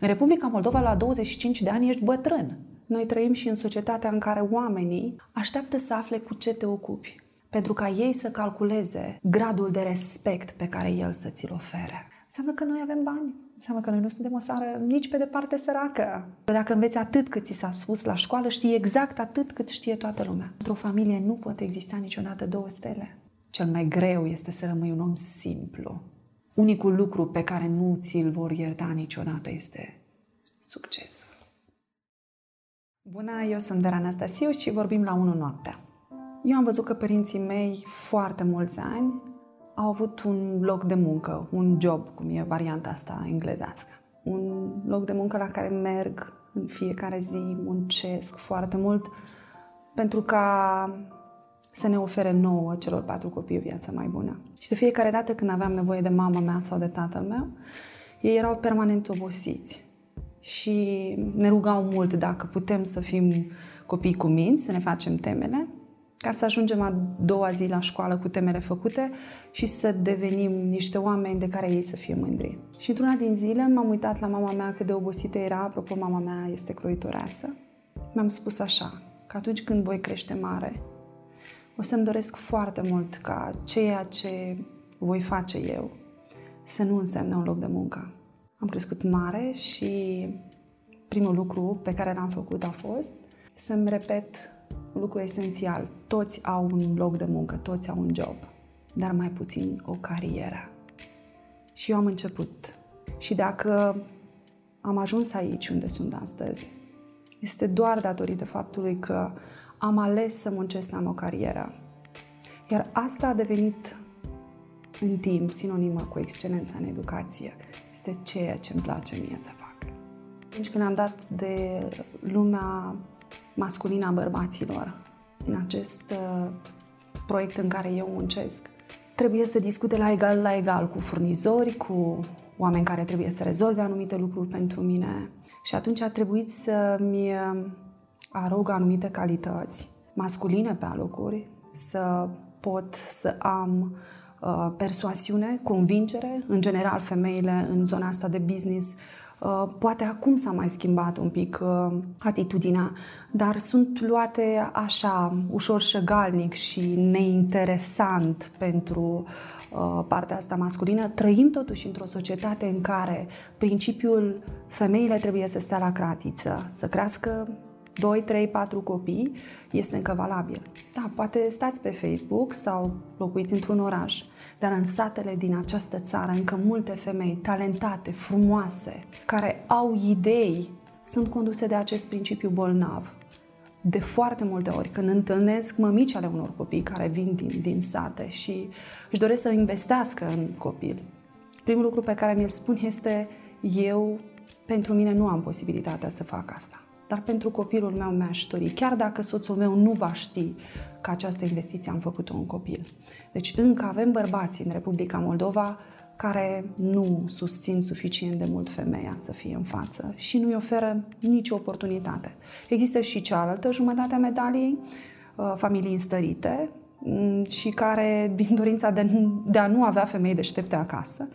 În Republica Moldova, la 25 de ani, ești bătrân. Noi trăim și în societatea în care oamenii așteaptă să afle cu ce te ocupi, pentru ca ei să calculeze gradul de respect pe care el să ți-l ofere. Înseamnă că noi avem bani. Înseamnă că noi nu suntem o țară nici pe departe săracă. Dacă înveți atât cât ți s-a spus la școală, știi exact atât cât știe toată lumea. Într-o familie nu pot exista niciodată două stele. Cel mai greu este să rămâi un om simplu. Unicul lucru pe care nu ți-l vor ierta niciodată este succesul. Bună, eu sunt Vera Anastasiu și vorbim la 1 noaptea. Eu am văzut că părinții mei foarte mulți ani au avut un loc de muncă, un job, cum e varianta asta englezească. Un loc de muncă la care merg în fiecare zi, muncesc foarte mult pentru ca să ne ofere nouă, celor patru copii, o viață mai bună. Și de fiecare dată când aveam nevoie de mama mea sau de tatăl meu, ei erau permanent obosiți și ne rugau mult dacă putem să fim copii cu minți, să ne facem temele, ca să ajungem a doua zi la școală cu temele făcute și să devenim niște oameni de care ei să fie mândri. Și într-una din zile m-am uitat la mama mea cât de obosită era, apropo, mama mea este croitoreasă. Mi-am spus așa, că atunci când voi crește mare, o să-mi doresc foarte mult ca ceea ce voi face eu să nu însemne un loc de muncă. Am crescut mare și primul lucru pe care l-am făcut a fost să-mi repet un lucru esențial. Toți au un loc de muncă, toți au un job, dar mai puțin o carieră. Și eu am început. Și dacă am ajuns aici unde sunt astăzi, este doar datorită faptului că am ales să muncesc să am o carieră. Iar asta a devenit în timp sinonimă cu excelența în educație. Este ceea ce îmi place mie să fac. Atunci când am dat de lumea masculină a bărbaților, în acest uh, proiect în care eu muncesc, trebuie să discute la egal la egal cu furnizori, cu oameni care trebuie să rezolve anumite lucruri pentru mine. Și atunci a trebuit să-mi uh, arog anumite calități masculine pe alocuri, să pot să am uh, persoasiune, convingere, în general femeile în zona asta de business Uh, poate acum s-a mai schimbat un pic uh, atitudinea, dar sunt luate așa, ușor șăgalnic și neinteresant pentru uh, partea asta masculină. Trăim totuși într-o societate în care principiul femeile trebuie să stea la cratiță, să crească 2, 3, 4 copii, este încă valabil. Da, poate stați pe Facebook sau locuiți într-un oraș, dar în satele din această țară încă multe femei talentate, frumoase, care au idei, sunt conduse de acest principiu bolnav. De foarte multe ori, când întâlnesc mămici ale unor copii care vin din, din sate și își doresc să investească în copil, primul lucru pe care mi-l spun este eu, pentru mine nu am posibilitatea să fac asta dar pentru copilul meu mi-aș dori, chiar dacă soțul meu nu va ști că această investiție am făcut-o în copil. Deci încă avem bărbați în Republica Moldova care nu susțin suficient de mult femeia să fie în față și nu-i oferă nicio oportunitate. Există și cealaltă jumătate a medaliei, uh, familii înstărite mm, și care, din dorința de, de a nu avea femei deștepte acasă,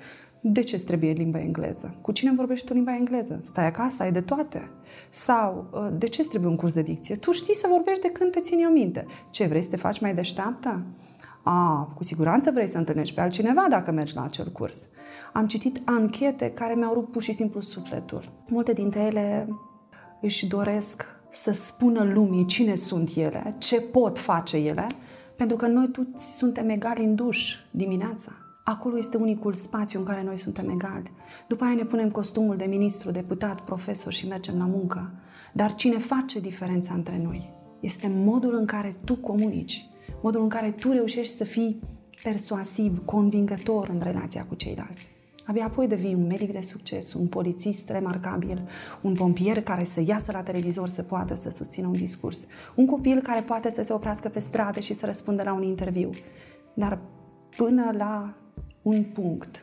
de ce îți trebuie limba engleză? Cu cine vorbești tu limba engleză? Stai acasă, ai de toate. Sau, ă, de ce îți trebuie un curs de dicție? Tu știi să vorbești de când te ține o minte. Ce, vrei să te faci mai deșteaptă? A, cu siguranță vrei să întâlnești pe altcineva dacă mergi la acel curs. Am citit anchete care mi-au rupt pur și simplu sufletul. Multe dintre ele își doresc să spună lumii cine sunt ele, ce pot face ele, pentru că noi toți suntem egali în duș dimineața. Acolo este unicul spațiu în care noi suntem egali. După aia ne punem costumul de ministru, deputat, profesor și mergem la muncă. Dar cine face diferența între noi este modul în care tu comunici, modul în care tu reușești să fii persuasiv, convingător în relația cu ceilalți. Abia apoi devii un medic de succes, un polițist remarcabil, un pompier care să iasă la televizor să poată să susțină un discurs, un copil care poate să se oprească pe stradă și să răspundă la un interviu. Dar până la un punct,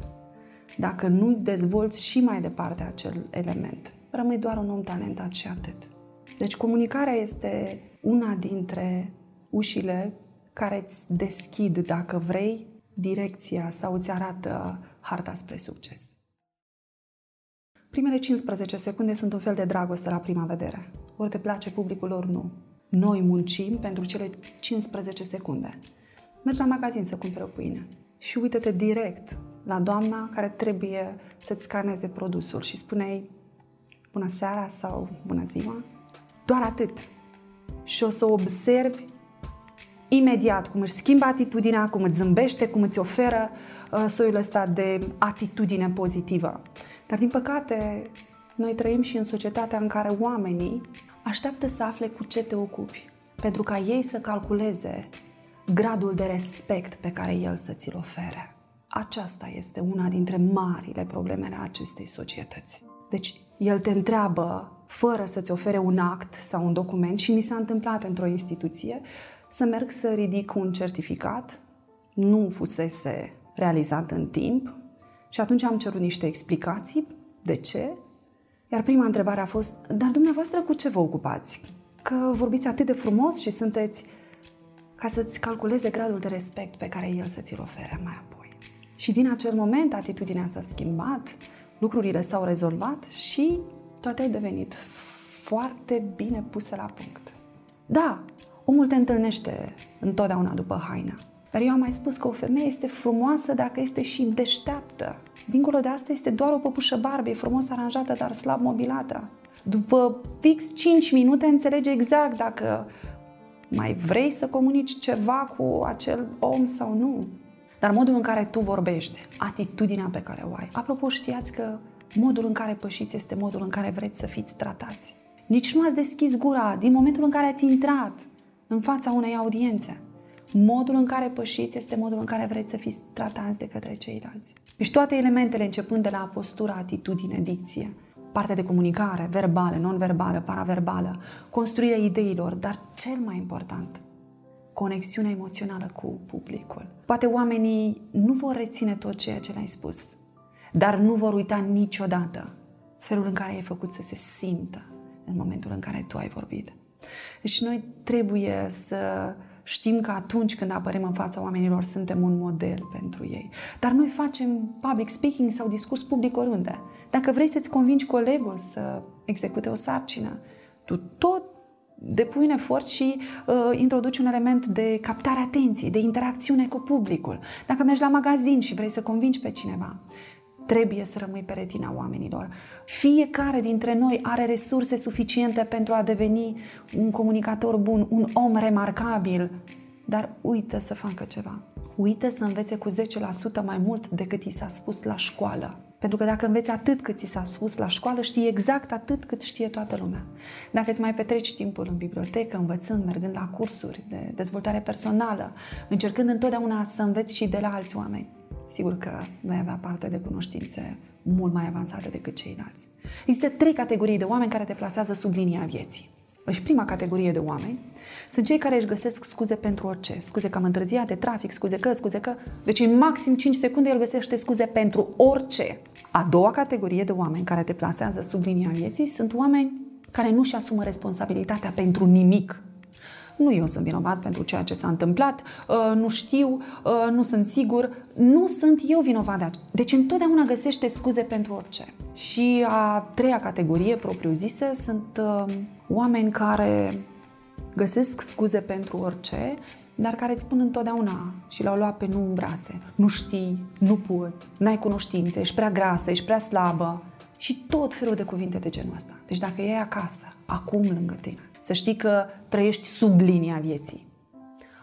dacă nu dezvolți și mai departe acel element, rămâi doar un om talentat și atât. Deci comunicarea este una dintre ușile care îți deschid, dacă vrei, direcția sau îți arată harta spre succes. Primele 15 secunde sunt un fel de dragoste la prima vedere. Ori te place publicul, ori nu. Noi muncim pentru cele 15 secunde. Mergi la magazin să cumperi o pâine și uită-te direct la doamna care trebuie să-ți scaneze produsul și spune bună seara sau bună ziua. Doar atât. Și o să observi imediat cum își schimbă atitudinea, cum îți zâmbește, cum îți oferă uh, soiul ăsta de atitudine pozitivă. Dar, din păcate, noi trăim și în societatea în care oamenii așteaptă să afle cu ce te ocupi, pentru ca ei să calculeze gradul de respect pe care el să ți-l ofere. Aceasta este una dintre marile problemele acestei societăți. Deci, el te întreabă, fără să-ți ofere un act sau un document, și mi s-a întâmplat într-o instituție, să merg să ridic un certificat, nu fusese realizat în timp, și atunci am cerut niște explicații de ce. Iar prima întrebare a fost, dar dumneavoastră cu ce vă ocupați? Că vorbiți atât de frumos și sunteți ca să-ți calculeze gradul de respect pe care el să ți-l ofere mai apoi. Și din acel moment atitudinea s-a schimbat, lucrurile s-au rezolvat și toate au devenit foarte bine puse la punct. Da, omul te întâlnește întotdeauna după haina. Dar eu am mai spus că o femeie este frumoasă dacă este și deșteaptă. Dincolo de asta este doar o păpușă Barbie, frumos aranjată, dar slab mobilată. După fix 5 minute înțelege exact dacă mai vrei să comunici ceva cu acel om sau nu. Dar modul în care tu vorbești, atitudinea pe care o ai. Apropo, știați că modul în care pășiți este modul în care vreți să fiți tratați. Nici nu ați deschis gura din momentul în care ați intrat în fața unei audiențe. Modul în care pășiți este modul în care vreți să fiți tratați de către ceilalți. Deci toate elementele, începând de la postura, atitudine, dicție, partea de comunicare, verbală, non-verbală, paraverbală, construirea ideilor, dar cel mai important, conexiunea emoțională cu publicul. Poate oamenii nu vor reține tot ceea ce le-ai spus, dar nu vor uita niciodată felul în care ai făcut să se simtă în momentul în care tu ai vorbit. Deci noi trebuie să Știm că atunci când apărem în fața oamenilor suntem un model pentru ei. Dar noi facem public speaking sau discurs public oriunde. Dacă vrei să-ți convingi colegul să execute o sarcină, tu tot depui un efort și uh, introduci un element de captare atenției, de interacțiune cu publicul. Dacă mergi la magazin și vrei să convingi pe cineva, trebuie să rămâi pe retina oamenilor. Fiecare dintre noi are resurse suficiente pentru a deveni un comunicator bun, un om remarcabil, dar uită să facă ceva. Uită să învețe cu 10% mai mult decât i s-a spus la școală. Pentru că dacă înveți atât cât ți s-a spus la școală, știi exact atât cât știe toată lumea. Dacă îți mai petreci timpul în bibliotecă, învățând, mergând la cursuri de dezvoltare personală, încercând întotdeauna să înveți și de la alți oameni, sigur că vei avea parte de cunoștințe mult mai avansate decât ceilalți. Există trei categorii de oameni care te plasează sub linia vieții. Deci prima categorie de oameni sunt cei care își găsesc scuze pentru orice. Scuze că am întârziat de trafic, scuze că, scuze că. Deci în maxim 5 secunde el găsește scuze pentru orice. A doua categorie de oameni care te plasează sub linia vieții sunt oameni care nu-și asumă responsabilitatea pentru nimic nu eu sunt vinovat pentru ceea ce s-a întâmplat, uh, nu știu, uh, nu sunt sigur, nu sunt eu vinovat de Deci întotdeauna găsește scuze pentru orice. Și a treia categorie propriu-zisă sunt uh, oameni care găsesc scuze pentru orice, dar care îți spun întotdeauna și l-au luat pe nu în brațe. Nu știi, nu poți, n-ai cunoștințe, ești prea grasă, ești prea slabă și tot felul de cuvinte de genul ăsta. Deci dacă e acasă, acum lângă tine, să știi că trăiești sub linia vieții.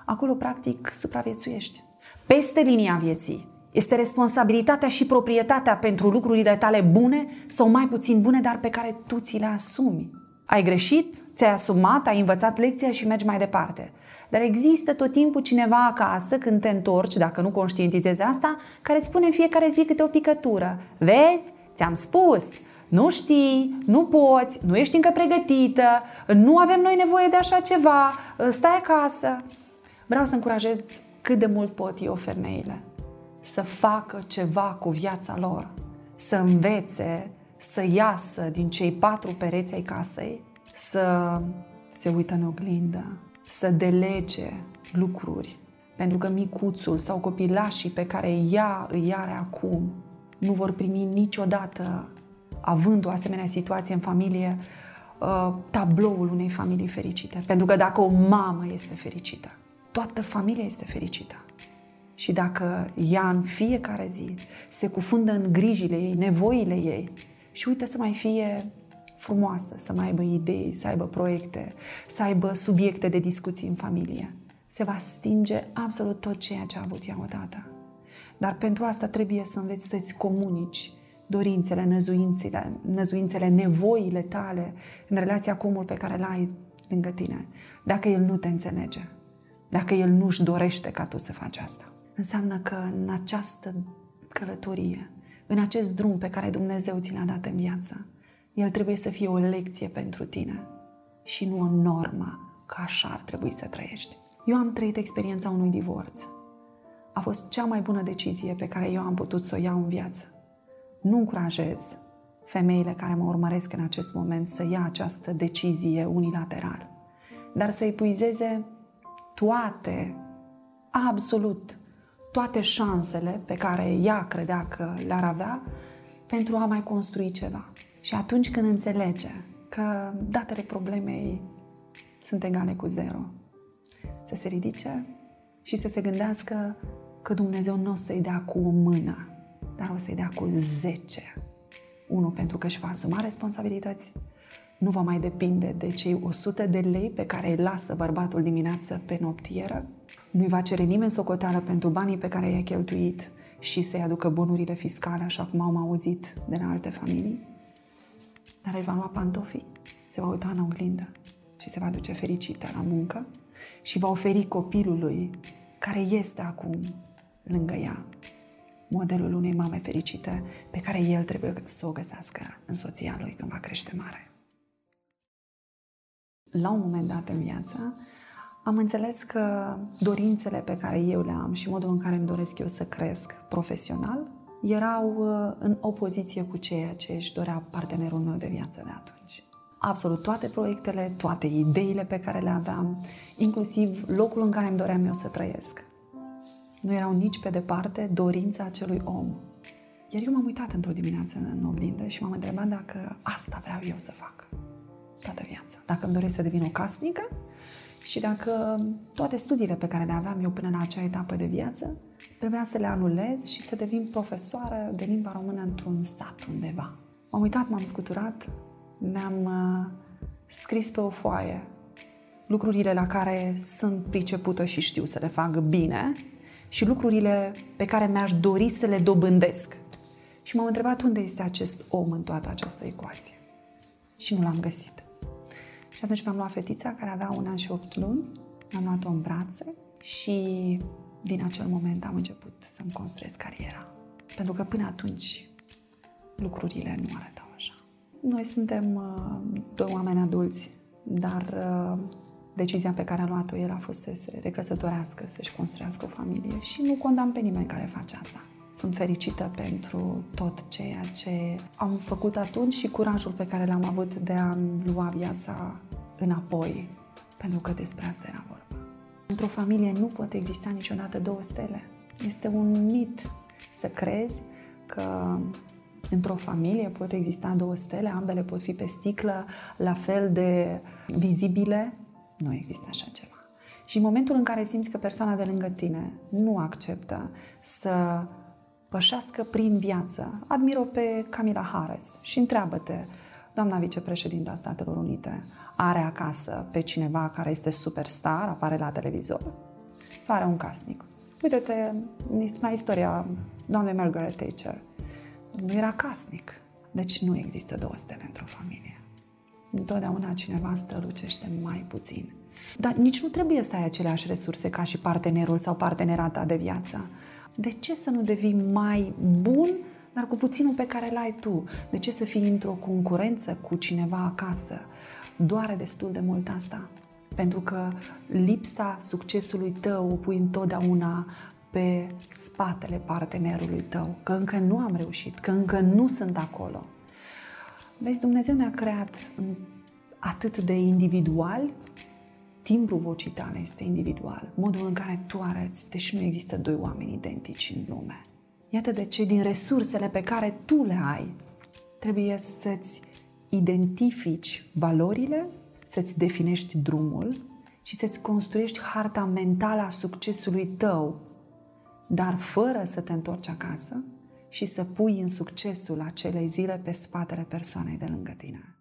Acolo, practic, supraviețuiești. Peste linia vieții este responsabilitatea și proprietatea pentru lucrurile tale bune sau mai puțin bune, dar pe care tu ți le asumi. Ai greșit, ți-ai asumat, ai învățat lecția și mergi mai departe. Dar există tot timpul cineva acasă când te întorci, dacă nu conștientizezi asta, care spune în fiecare zi câte o picătură. Vezi? Ți-am spus, nu știi, nu poți, nu ești încă pregătită, nu avem noi nevoie de așa ceva, stai acasă. Vreau să încurajez cât de mult pot eu femeile să facă ceva cu viața lor, să învețe, să iasă din cei patru pereți ai casei, să se uită în oglindă, să delege lucruri, pentru că micuțul sau copilașii pe care ea îi are acum nu vor primi niciodată având o asemenea situație în familie, uh, tabloul unei familii fericite. Pentru că dacă o mamă este fericită, toată familia este fericită. Și dacă ea în fiecare zi se cufundă în grijile ei, nevoile ei și uită să mai fie frumoasă, să mai aibă idei, să aibă proiecte, să aibă subiecte de discuții în familie, se va stinge absolut tot ceea ce a avut ea odată. Dar pentru asta trebuie să înveți să-ți comunici dorințele, năzuințele, năzuințele, nevoile tale în relația cu omul pe care îl ai lângă tine. Dacă el nu te înțelege, dacă el nu își dorește ca tu să faci asta. Înseamnă că în această călătorie, în acest drum pe care Dumnezeu ți l-a dat în viață, el trebuie să fie o lecție pentru tine și nu o normă, că așa ar trebui să trăiești. Eu am trăit experiența unui divorț. A fost cea mai bună decizie pe care eu am putut să o iau în viață. Nu încurajez femeile care mă urmăresc în acest moment să ia această decizie unilateral, dar să epuizeze toate, absolut toate șansele pe care ea credea că le-ar avea pentru a mai construi ceva. Și atunci când înțelege că datele problemei sunt egale cu zero, să se ridice și să se gândească că Dumnezeu nu o să-i dea cu o mână, dar o să-i dea cu zece. Unul, pentru că își va asuma responsabilități, nu va mai depinde de cei 100 de lei pe care îi lasă bărbatul dimineață pe noptieră, nu-i va cere nimeni socoteală pentru banii pe care i-a cheltuit și să-i aducă bunurile fiscale, așa cum am auzit de la alte familii, dar își va lua pantofii, se va uita în oglindă și se va duce fericită la muncă și va oferi copilului care este acum lângă ea modelul unei mame fericite pe care el trebuie să o găsească în soția lui când va crește mare. La un moment dat în viață, am înțeles că dorințele pe care eu le am și modul în care îmi doresc eu să cresc profesional erau uh, în opoziție cu ceea ce își dorea partenerul meu de viață de atunci. Absolut toate proiectele, toate ideile pe care le aveam, inclusiv locul în care îmi doream eu să trăiesc. Nu erau nici pe departe dorința acelui om. Iar eu m-am uitat într-o dimineață în oglindă și m-am întrebat dacă asta vreau eu să fac toată viața. Dacă îmi doresc să devin o casnică și dacă toate studiile pe care le aveam eu până la acea etapă de viață trebuia să le anulez și să devin profesoară de limba română într-un sat undeva. M-am uitat, m-am scuturat, mi-am uh, scris pe o foaie lucrurile la care sunt pricepută și știu să le fac bine și lucrurile pe care mi-aș dori să le dobândesc. Și m-am întrebat unde este acest om în toată această ecuație. Și nu l-am găsit. Și atunci mi-am luat fetița care avea un an și opt luni, am luat-o în brațe și din acel moment am început să-mi construiesc cariera. Pentru că până atunci lucrurile nu arătau așa. Noi suntem uh, doi oameni adulți, dar uh, decizia pe care a luat-o el a fost să se recăsătorească, să-și construiască o familie și nu condamn pe nimeni care face asta. Sunt fericită pentru tot ceea ce am făcut atunci și curajul pe care l-am avut de a lua viața înapoi, pentru că despre asta era vorba. Într-o familie nu pot exista niciodată două stele. Este un mit să crezi că într-o familie pot exista două stele, ambele pot fi pe sticlă, la fel de vizibile. Nu există așa ceva. Și în momentul în care simți că persoana de lângă tine nu acceptă să pășească prin viață, admir-o pe Camila Harris și întreabă-te, doamna vicepreședinta Statelor Unite are acasă pe cineva care este superstar, apare la televizor, sau are un casnic. Uite-te la istoria doamnei Margaret Thatcher. Nu era casnic. Deci nu există două stele într-o familie. Întotdeauna cineva strălucește mai puțin. Dar nici nu trebuie să ai aceleași resurse ca și partenerul sau partenerata de viață. De ce să nu devii mai bun dar cu puținul pe care îl ai tu. De ce să fii într-o concurență cu cineva acasă? Doare destul de mult asta. Pentru că lipsa succesului tău o pui întotdeauna pe spatele partenerului tău, că încă nu am reușit, că încă nu sunt acolo. Vezi, Dumnezeu ne-a creat atât de individual, timbrul vocii tale este individual, modul în care tu arăți, deci nu există doi oameni identici în lume. Iată de ce din resursele pe care tu le ai, trebuie să-ți identifici valorile, să-ți definești drumul și să-ți construiești harta mentală a succesului tău, dar fără să te întorci acasă și să pui în succesul acelei zile pe spatele persoanei de lângă tine.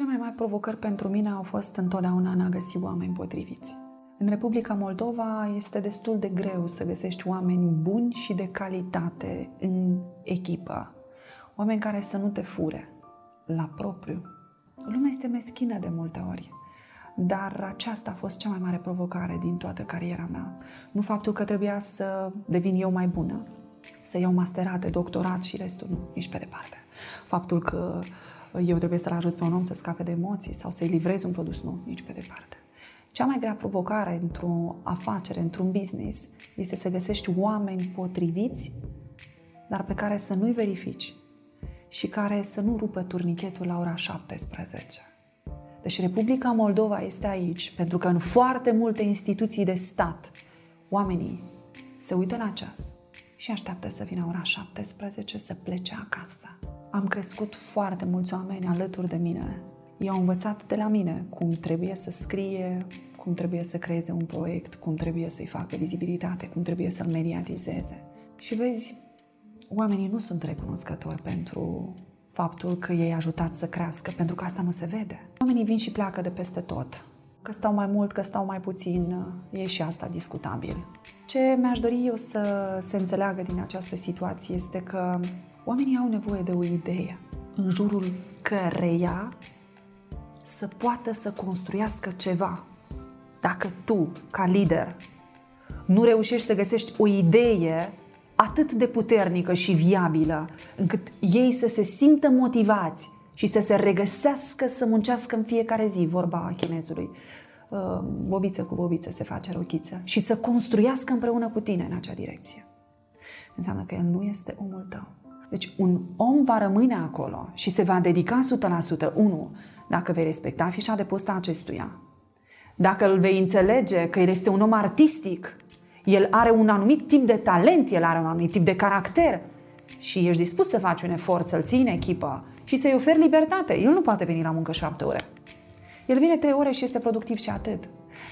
Cele mai mari provocări pentru mine au fost întotdeauna în a găsi oameni potriviți. În Republica Moldova este destul de greu să găsești oameni buni și de calitate în echipă. Oameni care să nu te fure la propriu. Lumea este meschină de multe ori. Dar aceasta a fost cea mai mare provocare din toată cariera mea. Nu faptul că trebuia să devin eu mai bună, să iau masterate, doctorat și restul, nu, nici pe departe. Faptul că eu trebuie să-l ajut pe un om să scape de emoții sau să-i livrez un produs, nu, nici pe departe. Cea mai grea provocare într-o afacere, într-un business, este să găsești oameni potriviți, dar pe care să nu-i verifici și care să nu rupă turnichetul la ora 17. Deci Republica Moldova este aici pentru că în foarte multe instituții de stat oamenii se uită la ceas și așteaptă să vină ora 17 să plece acasă. Am crescut foarte mulți oameni alături de mine. Ei au învățat de la mine cum trebuie să scrie, cum trebuie să creeze un proiect, cum trebuie să-i facă vizibilitate, cum trebuie să-l mediatizeze. Și vezi, oamenii nu sunt recunoscători pentru faptul că ei ajutat să crească, pentru că asta nu se vede. Oamenii vin și pleacă de peste tot. Că stau mai mult, că stau mai puțin, e și asta discutabil. Ce mi-aș dori eu să se înțeleagă din această situație este că oamenii au nevoie de o idee în jurul căreia să poată să construiască ceva. Dacă tu, ca lider, nu reușești să găsești o idee atât de puternică și viabilă, încât ei să se simtă motivați și să se regăsească să muncească în fiecare zi, vorba chinezului. Uh, bobiță cu bobiță se face rochiță și să construiască împreună cu tine în acea direcție. Înseamnă că el nu este omul tău. Deci un om va rămâne acolo și se va dedica 100%, unu, dacă vei respecta fișa de post a acestuia, dacă îl vei înțelege că el este un om artistic el are un anumit tip de talent, el are un anumit tip de caracter și ești dispus să faci un efort, să-l ții în echipă și să-i oferi libertate. El nu poate veni la muncă șapte ore. El vine trei ore și este productiv și atât.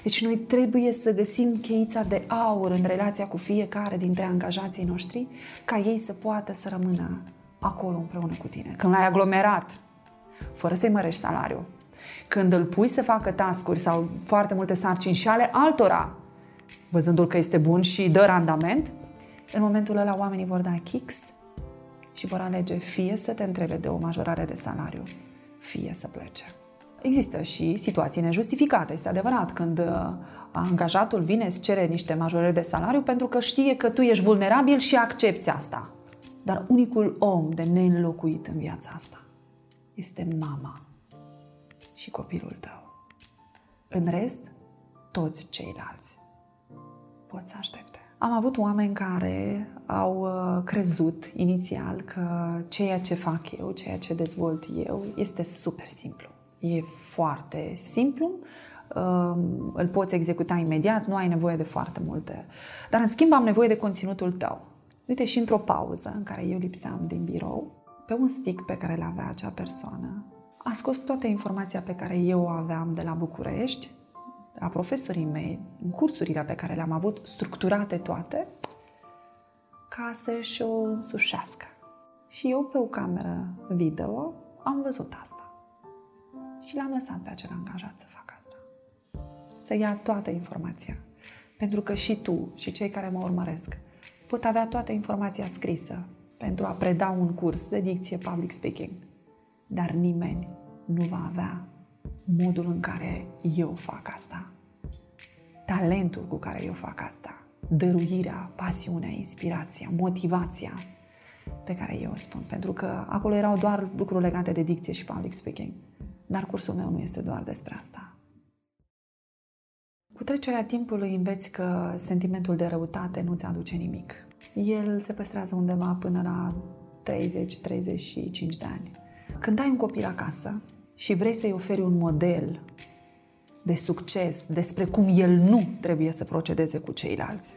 Deci noi trebuie să găsim cheița de aur în relația cu fiecare dintre angajații noștri ca ei să poată să rămână acolo împreună cu tine. Când l-ai aglomerat, fără să-i mărești salariul, când îl pui să facă tascuri sau foarte multe sarcini și ale altora, văzându-l că este bun și dă randament, în momentul ăla oamenii vor da kicks și vor alege fie să te întrebe de o majorare de salariu, fie să plece. Există și situații nejustificate, este adevărat, când uh, angajatul vine, îți cere niște majorări de salariu pentru că știe că tu ești vulnerabil și accepti asta. Dar unicul om de neînlocuit în viața asta este mama și copilul tău. În rest, toți ceilalți pot să aștepte. Am avut oameni care au uh, crezut inițial că ceea ce fac eu, ceea ce dezvolt eu, este super simplu. E foarte simplu, um, îl poți executa imediat, nu ai nevoie de foarte multe. Dar, în schimb, am nevoie de conținutul tău. Uite, și într-o pauză în care eu lipseam din birou, pe un stick pe care îl avea acea persoană, a scos toată informația pe care eu o aveam de la București a profesorii mei, în cursurile pe care le-am avut, structurate toate, ca să-și o însușească. Și eu pe o cameră video am văzut asta. Și l-am lăsat pe acel angajat să facă asta. Să ia toată informația. Pentru că și tu și cei care mă urmăresc pot avea toată informația scrisă pentru a preda un curs de dicție public speaking. Dar nimeni nu va avea modul în care eu fac asta, talentul cu care eu fac asta, dăruirea, pasiunea, inspirația, motivația pe care eu o spun. Pentru că acolo erau doar lucruri legate de dicție și public speaking. Dar cursul meu nu este doar despre asta. Cu trecerea timpului înveți că sentimentul de răutate nu-ți aduce nimic. El se păstrează undeva până la 30-35 de ani. Când ai un copil acasă, și vrei să-i oferi un model de succes despre cum el nu trebuie să procedeze cu ceilalți.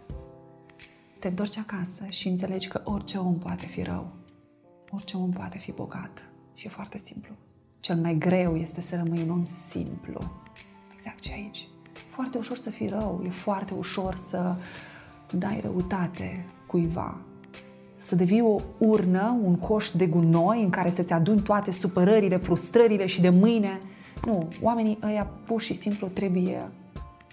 Te întorci acasă și înțelegi că orice om poate fi rău. Orice om poate fi bogat și e foarte simplu. Cel mai greu este să rămâi un om simplu. Exact ce aici. Foarte ușor să fii rău, e foarte ușor să dai răutate cuiva, să devii o urnă, un coș de gunoi în care să-ți aduni toate supărările, frustrările și de mâine. Nu, oamenii ăia pur și simplu trebuie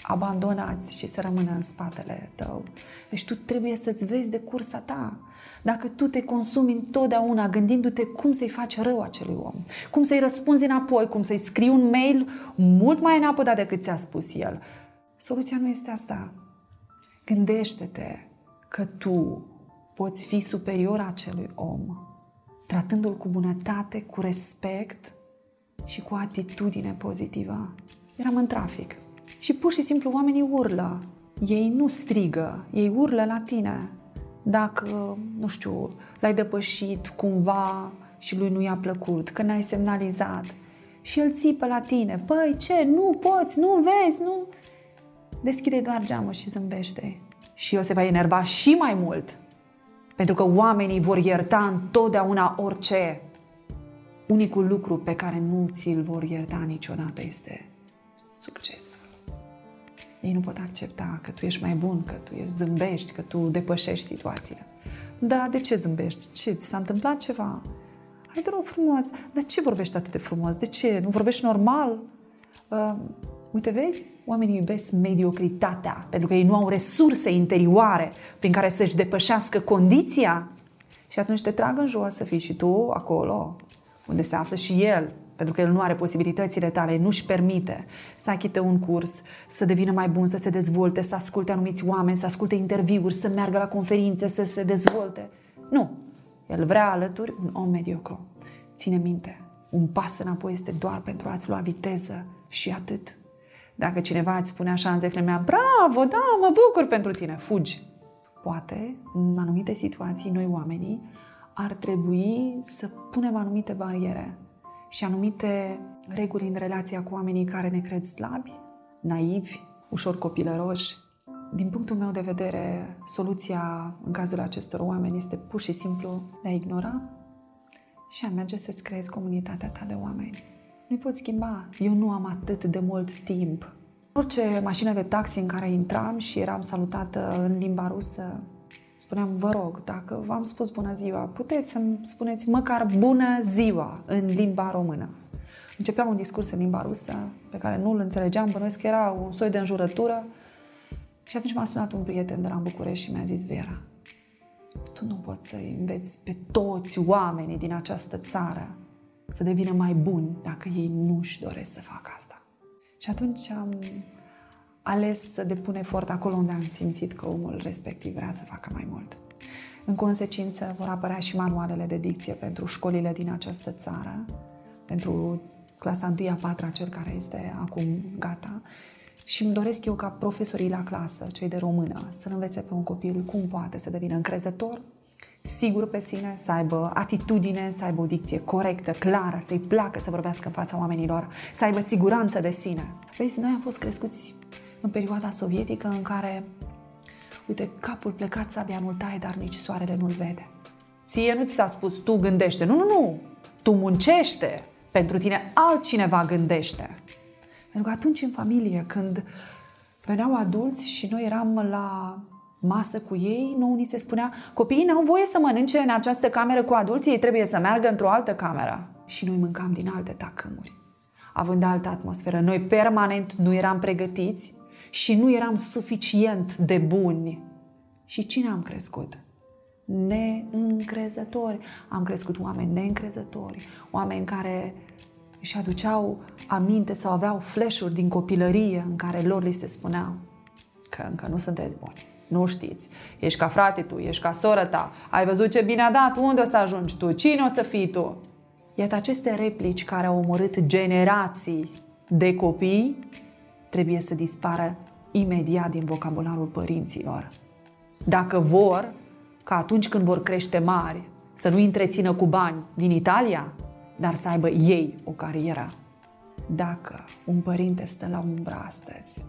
abandonați și să rămână în spatele tău. Deci tu trebuie să-ți vezi de cursa ta. Dacă tu te consumi întotdeauna gândindu-te cum să-i faci rău acelui om, cum să-i răspunzi înapoi, cum să-i scrii un mail mult mai înapodat decât ți-a spus el, soluția nu este asta. Gândește-te că tu poți fi superior acelui om, tratându-l cu bunătate, cu respect și cu atitudine pozitivă. Eram în trafic și pur și simplu oamenii urlă. Ei nu strigă, ei urlă la tine. Dacă, nu știu, l-ai depășit cumva și lui nu i-a plăcut, că n-ai semnalizat și el țipă la tine. Păi ce, nu poți, nu vezi, nu... Deschide doar geamul și zâmbește. Și el se va enerva și mai mult. Pentru că oamenii vor ierta întotdeauna orice. Unicul lucru pe care nu ți-l vor ierta niciodată este succesul. Ei nu pot accepta că tu ești mai bun, că tu ești zâmbești, că tu depășești situațiile. Da, de ce zâmbești? Ce, ți s-a întâmplat ceva? Hai, te rog frumos, dar ce vorbești atât de frumos? De ce? Nu vorbești normal? Uh, uite, vezi? Oamenii iubesc mediocritatea pentru că ei nu au resurse interioare prin care să-și depășească condiția și atunci te trag în jos să fii și tu acolo unde se află și el pentru că el nu are posibilitățile tale, nu-și permite să achite un curs, să devină mai bun, să se dezvolte, să asculte anumiți oameni, să asculte interviuri, să meargă la conferințe, să se dezvolte. Nu. El vrea alături un om mediocru. Ține minte, un pas înapoi este doar pentru a-ți lua viteză și atât. Dacă cineva îți spune așa în zefle mea, bravo, da, mă bucur pentru tine, fugi. Poate, în anumite situații, noi oamenii ar trebui să punem anumite bariere și anumite reguli în relația cu oamenii care ne cred slabi, naivi, ușor copilăroși. Din punctul meu de vedere, soluția în cazul acestor oameni este pur și simplu de a ignora și a merge să-ți creezi comunitatea ta de oameni. Nu-i poți schimba. Eu nu am atât de mult timp. Orice mașină de taxi în care intram și eram salutată în limba rusă, spuneam, vă rog, dacă v-am spus bună ziua, puteți să-mi spuneți măcar bună ziua în limba română. Începeam un discurs în limba rusă, pe care nu îl înțelegeam, bănuiesc că era un soi de înjurătură. Și atunci m-a sunat un prieten de la București și mi-a zis, Vera, tu nu poți să înveți pe toți oamenii din această țară să devină mai buni dacă ei nu își doresc să facă asta. Și atunci am ales să depun efort acolo unde am simțit că omul respectiv vrea să facă mai mult. În consecință, vor apărea și manualele de dicție pentru școlile din această țară, pentru clasa 1 a 4 cel care este acum gata, și îmi doresc eu ca profesorii la clasă, cei de română, să învețe pe un copil cum poate să devină încrezător, sigur pe sine, să aibă atitudine, să aibă o dicție corectă, clară, să-i placă să vorbească în fața oamenilor, să aibă siguranță de sine. Vezi, noi am fost crescuți în perioada sovietică în care, uite, capul plecat sabia nu-l taie, dar nici soarele nu-l vede. Ție nu ți s-a spus, tu gândește. Nu, nu, nu! Tu muncește! Pentru tine altcineva gândește. Pentru că atunci în familie, când veneau adulți și noi eram la masă cu ei, nouă ni se spunea copiii n-au voie să mănânce în această cameră cu adulții, ei trebuie să meargă într-o altă cameră. Și noi mâncam din alte tacâmuri, având altă atmosferă. Noi permanent nu eram pregătiți și nu eram suficient de buni. Și cine am crescut? Neîncrezători. Am crescut oameni neîncrezători, oameni care își aduceau aminte sau aveau flash din copilărie în care lor li se spuneau că încă nu sunteți buni. Nu știți. Ești ca frate tu, ești ca soră ta. Ai văzut ce bine a dat? Unde o să ajungi tu? Cine o să fii tu? Iată aceste replici care au omorât generații de copii trebuie să dispară imediat din vocabularul părinților. Dacă vor, ca atunci când vor crește mari, să nu întrețină cu bani din Italia, dar să aibă ei o carieră. Dacă un părinte stă la umbra astăzi,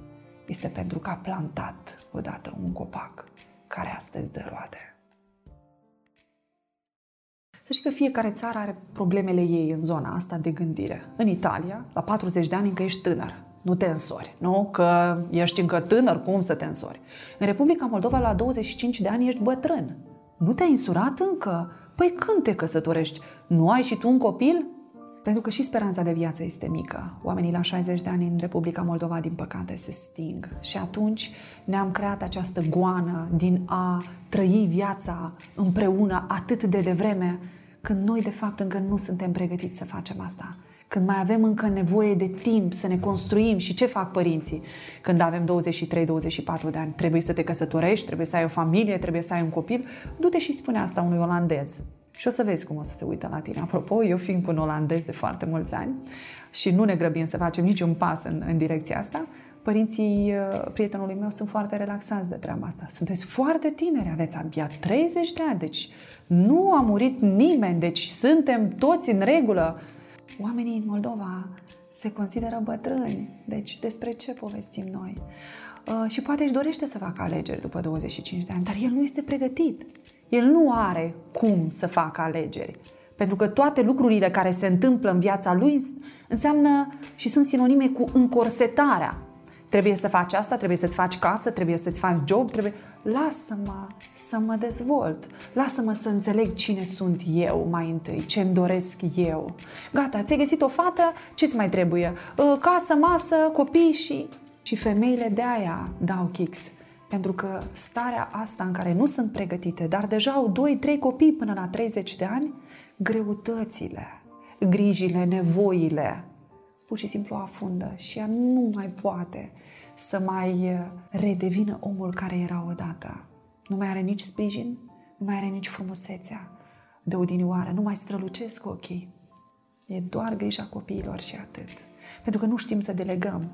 este pentru că a plantat odată un copac care astăzi dă roade. Să știi că fiecare țară are problemele ei în zona asta de gândire. În Italia, la 40 de ani încă ești tânăr. Nu te însori, nu? Că ești încă tânăr, cum să te însori? În Republica Moldova, la 25 de ani, ești bătrân. Nu te-ai însurat încă? Păi când te căsătorești? Nu ai și tu un copil? Pentru că și speranța de viață este mică. Oamenii la 60 de ani în Republica Moldova, din păcate, se sting. Și atunci ne-am creat această goană din a trăi viața împreună atât de devreme, când noi, de fapt, încă nu suntem pregătiți să facem asta. Când mai avem încă nevoie de timp să ne construim și ce fac părinții? Când avem 23-24 de ani, trebuie să te căsătorești, trebuie să ai o familie, trebuie să ai un copil, du-te și spune asta unui olandez și o să vezi cum o să se uită la tine. Apropo, eu fiind cu un olandez de foarte mulți ani și nu ne grăbim să facem niciun pas în, în direcția asta, părinții uh, prietenului meu sunt foarte relaxați de treaba asta. Sunteți foarte tineri, aveți abia 30 de ani, deci nu a murit nimeni, deci suntem toți în regulă. Oamenii în Moldova se consideră bătrâni, deci despre ce povestim noi? Uh, și poate își dorește să facă alegeri după 25 de ani, dar el nu este pregătit el nu are cum să facă alegeri. Pentru că toate lucrurile care se întâmplă în viața lui înseamnă și sunt sinonime cu încorsetarea. Trebuie să faci asta, trebuie să-ți faci casă, trebuie să-ți faci job, trebuie... Lasă-mă să mă dezvolt. Lasă-mă să înțeleg cine sunt eu mai întâi, ce-mi doresc eu. Gata, ți-ai găsit o fată, ce-ți mai trebuie? Ă, casă, masă, copii și... Și femeile de aia dau kicks pentru că starea asta în care nu sunt pregătite, dar deja au 2-3 copii până la 30 de ani, greutățile, grijile, nevoile, pur și simplu afundă și ea nu mai poate să mai eh, redevină omul care era odată. Nu mai are nici sprijin, nu mai are nici frumusețea de odinioară, nu mai strălucesc ochii. E doar grija copiilor și atât. Pentru că nu știm să delegăm,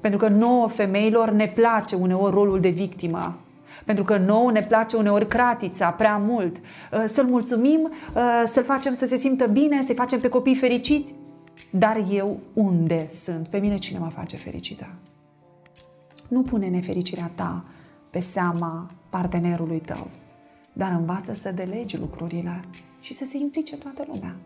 pentru că nouă femeilor ne place uneori rolul de victimă. Pentru că nouă ne place uneori cratița prea mult. Uh, să-l mulțumim, uh, să-l facem să se simtă bine, să-i facem pe copii fericiți. Dar eu unde sunt? Pe mine cine mă face fericită? Nu pune nefericirea ta pe seama partenerului tău, dar învață să delegi lucrurile și să se implice toată lumea.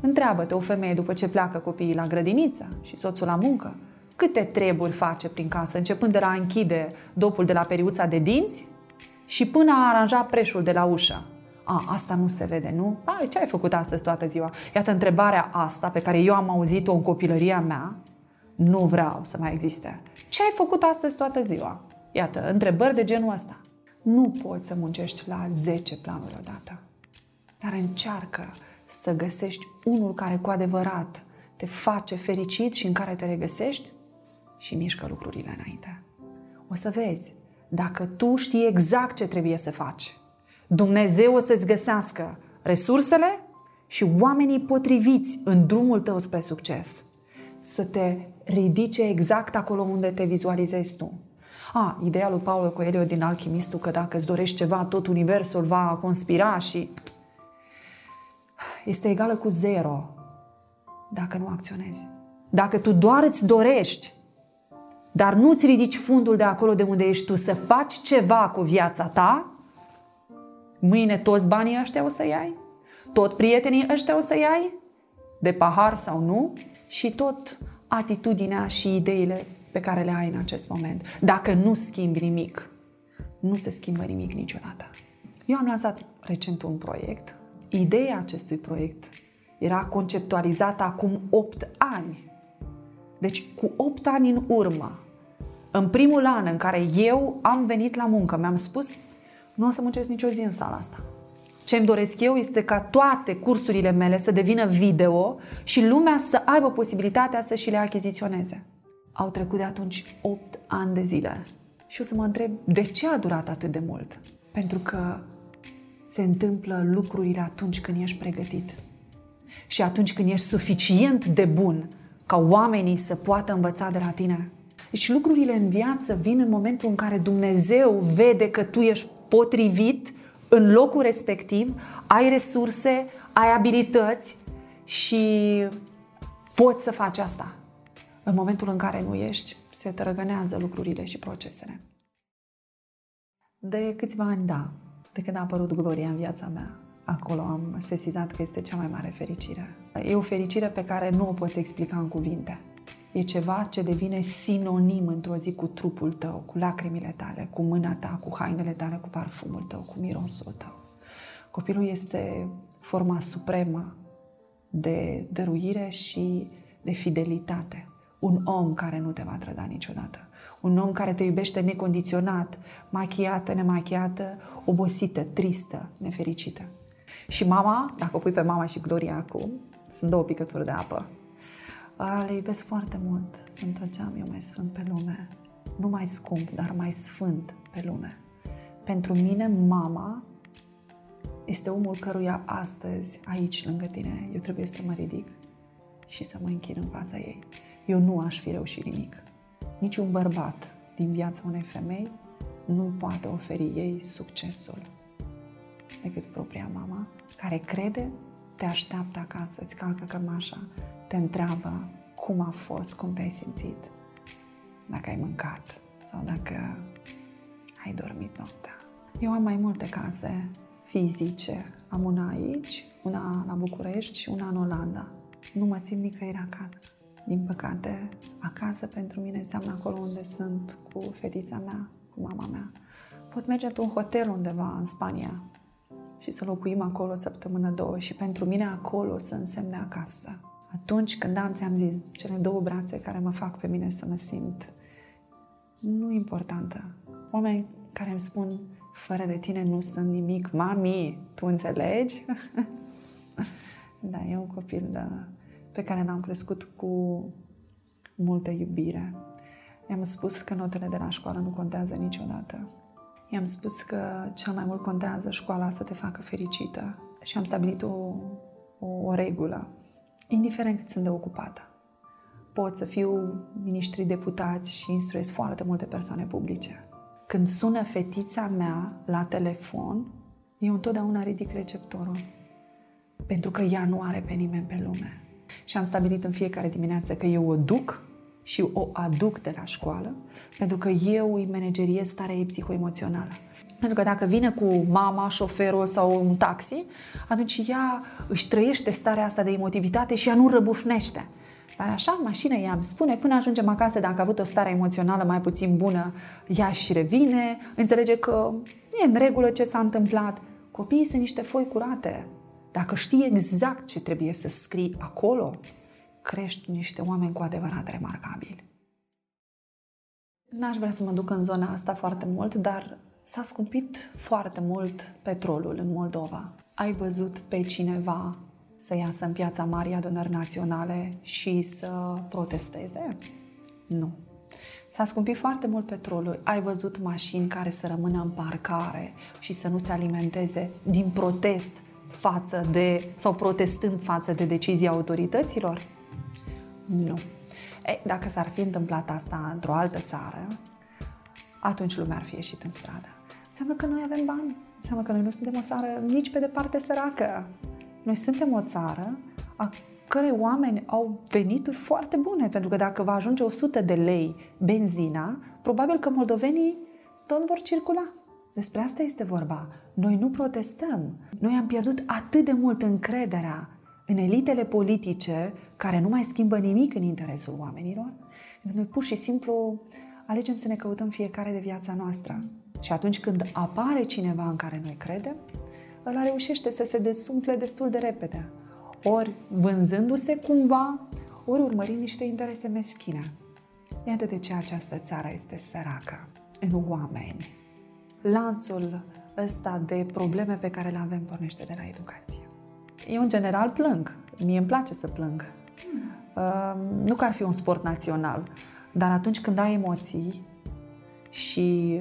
Întreabă-te o femeie după ce pleacă copiii la grădiniță și soțul la muncă, câte treburi face prin casă, începând de la a închide dopul de la periuța de dinți și până a aranja preșul de la ușă. A, asta nu se vede, nu? A, ce ai făcut astăzi toată ziua? Iată întrebarea asta pe care eu am auzit-o în copilăria mea, nu vreau să mai existe. Ce ai făcut astăzi toată ziua? Iată, întrebări de genul ăsta. Nu poți să muncești la 10 planuri odată, dar încearcă să găsești unul care cu adevărat te face fericit și în care te regăsești și mișcă lucrurile înainte. O să vezi, dacă tu știi exact ce trebuie să faci, Dumnezeu o să-ți găsească resursele și oamenii potriviți în drumul tău spre succes. Să te ridice exact acolo unde te vizualizezi tu. A, ideea lui Paulo Coelho din Alchimistul că dacă îți dorești ceva, tot universul va conspira și este egală cu zero dacă nu acționezi. Dacă tu doar îți dorești dar nu-ți ridici fundul de acolo de unde ești tu să faci ceva cu viața ta, mâine toți banii ăștia o să iai, tot prietenii ăștia o să iai, de pahar sau nu, și tot atitudinea și ideile pe care le ai în acest moment. Dacă nu schimbi nimic, nu se schimbă nimic niciodată. Eu am lansat recent un proiect. Ideea acestui proiect era conceptualizată acum 8 ani. Deci, cu 8 ani în urmă, în primul an în care eu am venit la muncă, mi-am spus, nu o să muncesc nicio zi în sala asta. Ce îmi doresc eu este ca toate cursurile mele să devină video și lumea să aibă posibilitatea să și le achiziționeze. Au trecut de atunci 8 ani de zile și o să mă întreb de ce a durat atât de mult. Pentru că se întâmplă lucrurile atunci când ești pregătit. Și atunci când ești suficient de bun ca oamenii să poată învăța de la tine. Deci lucrurile în viață vin în momentul în care Dumnezeu vede că tu ești potrivit în locul respectiv, ai resurse, ai abilități și poți să faci asta. În momentul în care nu ești, se trăgănează lucrurile și procesele. De câțiva ani, da, de când a apărut Gloria în viața mea, acolo am sesizat că este cea mai mare fericire. E o fericire pe care nu o poți explica în cuvinte. E ceva ce devine sinonim într-o zi cu trupul tău, cu lacrimile tale, cu mâna ta, cu hainele tale, cu parfumul tău, cu mirosul tău. Copilul este forma supremă de dăruire și de fidelitate. Un om care nu te va trăda niciodată. Un om care te iubește necondiționat, machiată, nemachiată, obosită, tristă, nefericită. Și mama, dacă o pui pe mama și Gloria acum, sunt două picături de apă. Le iubesc foarte mult. Sunt tot ce am eu mai sfânt pe lume. Nu mai scump, dar mai sfânt pe lume. Pentru mine, mama este omul căruia astăzi, aici, lângă tine, eu trebuie să mă ridic și să mă închin în fața ei. Eu nu aș fi reușit nimic. Niciun bărbat din viața unei femei nu poate oferi ei succesul decât propria mama, care crede, te așteaptă acasă, îți calcă cămașa, te întreabă cum a fost, cum te-ai simțit, dacă ai mâncat sau dacă ai dormit noaptea. Eu am mai multe case fizice. Am una aici, una la București și una în Olanda. Nu mă simt nicăieri acasă. Din păcate, acasă pentru mine înseamnă acolo unde sunt cu fetița mea, cu mama mea. Pot merge într-un hotel undeva în Spania și să locuim acolo o săptămână, două și pentru mine acolo să însemne acasă. Atunci când am, ți-am zis, cele două brațe care mă fac pe mine să mă simt nu importantă. Oameni care îmi spun, fără de tine nu sunt nimic, mami, tu înțelegi? da, e un copil da, pe care l-am crescut cu multă iubire. I-am spus că notele de la școală nu contează niciodată. I-am spus că cel mai mult contează școala să te facă fericită și am stabilit o, o, o regulă, indiferent cât sunt de ocupată. Pot să fiu ministri deputați și instruiesc foarte multe persoane publice. Când sună fetița mea la telefon, eu întotdeauna ridic receptorul. Pentru că ea nu are pe nimeni pe lume. Și am stabilit în fiecare dimineață că eu o duc și o aduc de la școală, pentru că eu îi manageriez starea ei psihoemoțională. Pentru că dacă vine cu mama, șoferul sau un taxi, atunci ea își trăiește starea asta de emotivitate și ea nu răbufnește. Dar așa, în mașină ea îmi spune, până ajungem acasă, dacă a avut o stare emoțională mai puțin bună, ea și revine, înțelege că e în regulă ce s-a întâmplat. Copiii sunt niște foi curate. Dacă știi exact ce trebuie să scrii acolo, crești niște oameni cu adevărat remarcabili. N-aș vrea să mă duc în zona asta foarte mult, dar s-a scumpit foarte mult petrolul în Moldova. Ai văzut pe cineva să iasă în piața Marii Adunări Naționale și să protesteze? Nu. S-a scumpit foarte mult petrolul. Ai văzut mașini care să rămână în parcare și să nu se alimenteze din protest față de, sau protestând față de decizia autorităților? Nu. E, dacă s-ar fi întâmplat asta într-o altă țară, atunci lumea ar fi ieșit în stradă. Înseamnă că noi avem bani. Înseamnă că noi nu suntem o țară nici pe departe săracă. Noi suntem o țară a cărei oameni au venituri foarte bune, pentru că dacă va ajunge 100 de lei benzina, probabil că moldovenii tot vor circula. Despre asta este vorba. Noi nu protestăm. Noi am pierdut atât de mult încrederea în elitele politice care nu mai schimbă nimic în interesul oamenilor. Noi pur și simplu alegem să ne căutăm fiecare de viața noastră. Și atunci când apare cineva în care noi credem, ăla reușește să se desumple destul de repede. Ori vânzându-se cumva, ori urmărind niște interese meschine. Iată de ce această țară este săracă în oameni. Lanțul ăsta de probleme pe care le avem pornește de la educație. Eu, în general, plâng. Mie îmi place să plâng. Hmm. Uh, nu că ar fi un sport național, dar atunci când ai emoții și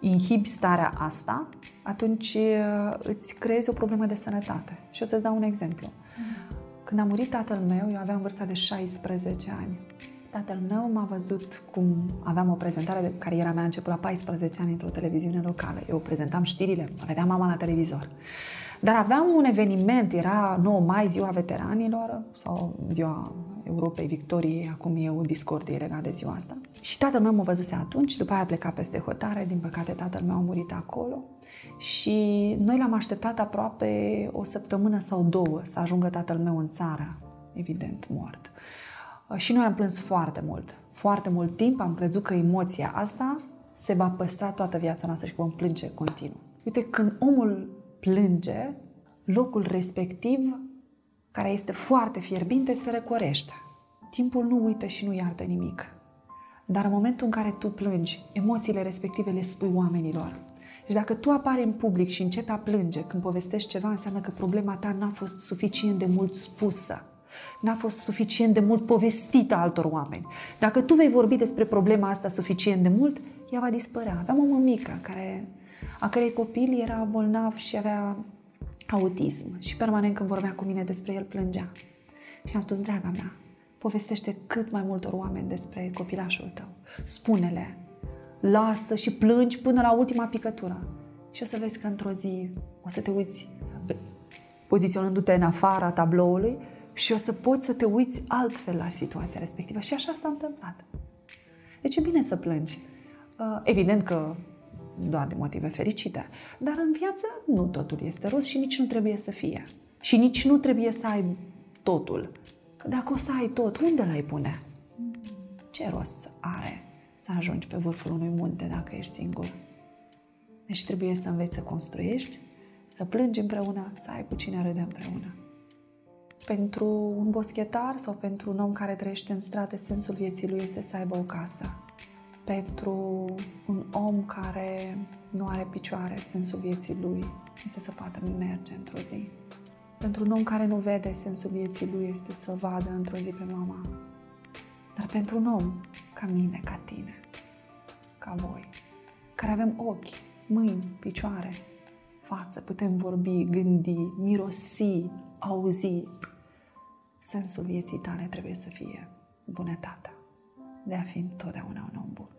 inhibi starea asta, atunci uh, îți creezi o problemă de sănătate. Și o să-ți dau un exemplu. Când a murit tatăl meu, eu aveam vârsta de 16 ani. Tatăl meu m-a văzut cum aveam o prezentare de cariera mea a început la 14 ani într-o televiziune locală. Eu prezentam știrile, mă vedea mama la televizor. Dar aveam un eveniment, era 9 mai, ziua veteranilor, sau ziua Europei Victoriei, acum e o discordie legat de ziua asta. Și tatăl meu mă văzuse atunci, după aia a plecat peste hotare, din păcate tatăl meu a murit acolo. Și noi l-am așteptat aproape o săptămână sau două să ajungă tatăl meu în țară, evident mort. Și noi am plâns foarte mult, foarte mult timp, am crezut că emoția asta se va păstra toată viața noastră și vom plânge continuu. Uite, când omul plânge, locul respectiv, care este foarte fierbinte, se recorește. Timpul nu uită și nu iartă nimic. Dar în momentul în care tu plângi, emoțiile respective le spui oamenilor. Și dacă tu apari în public și începi a plânge când povestești ceva, înseamnă că problema ta n-a fost suficient de mult spusă. N-a fost suficient de mult povestită altor oameni. Dacă tu vei vorbi despre problema asta suficient de mult, ea va dispărea. Aveam o mămică care, a cărei copil era bolnav și avea autism și permanent când vorbea cu mine despre el plângea. Și am spus, draga mea, povestește cât mai multor oameni despre copilașul tău. Spune-le, lasă și plângi până la ultima picătură. Și o să vezi că într-o zi o să te uiți poziționându-te în afara tabloului și o să poți să te uiți altfel la situația respectivă. Și așa s-a întâmplat. Deci e bine să plângi. Uh, evident că doar de motive fericite, dar în viață nu totul este rost și nici nu trebuie să fie. Și nici nu trebuie să ai totul. Că dacă o să ai tot, unde l-ai pune? Ce rost are să ajungi pe vârful unui munte dacă ești singur? Deci trebuie să înveți să construiești, să plângi împreună, să ai cu cine râde împreună. Pentru un boschetar sau pentru un om care trăiește în strate, sensul vieții lui este să aibă o casă. Pentru un om care nu are picioare, sensul vieții lui este să poată merge într-o zi. Pentru un om care nu vede, sensul vieții lui este să vadă într-o zi pe mama. Dar pentru un om ca mine, ca tine, ca voi, care avem ochi, mâini, picioare, față, putem vorbi, gândi, mirosi, auzi, sensul vieții tale trebuie să fie bunătatea de a fi întotdeauna un om bun.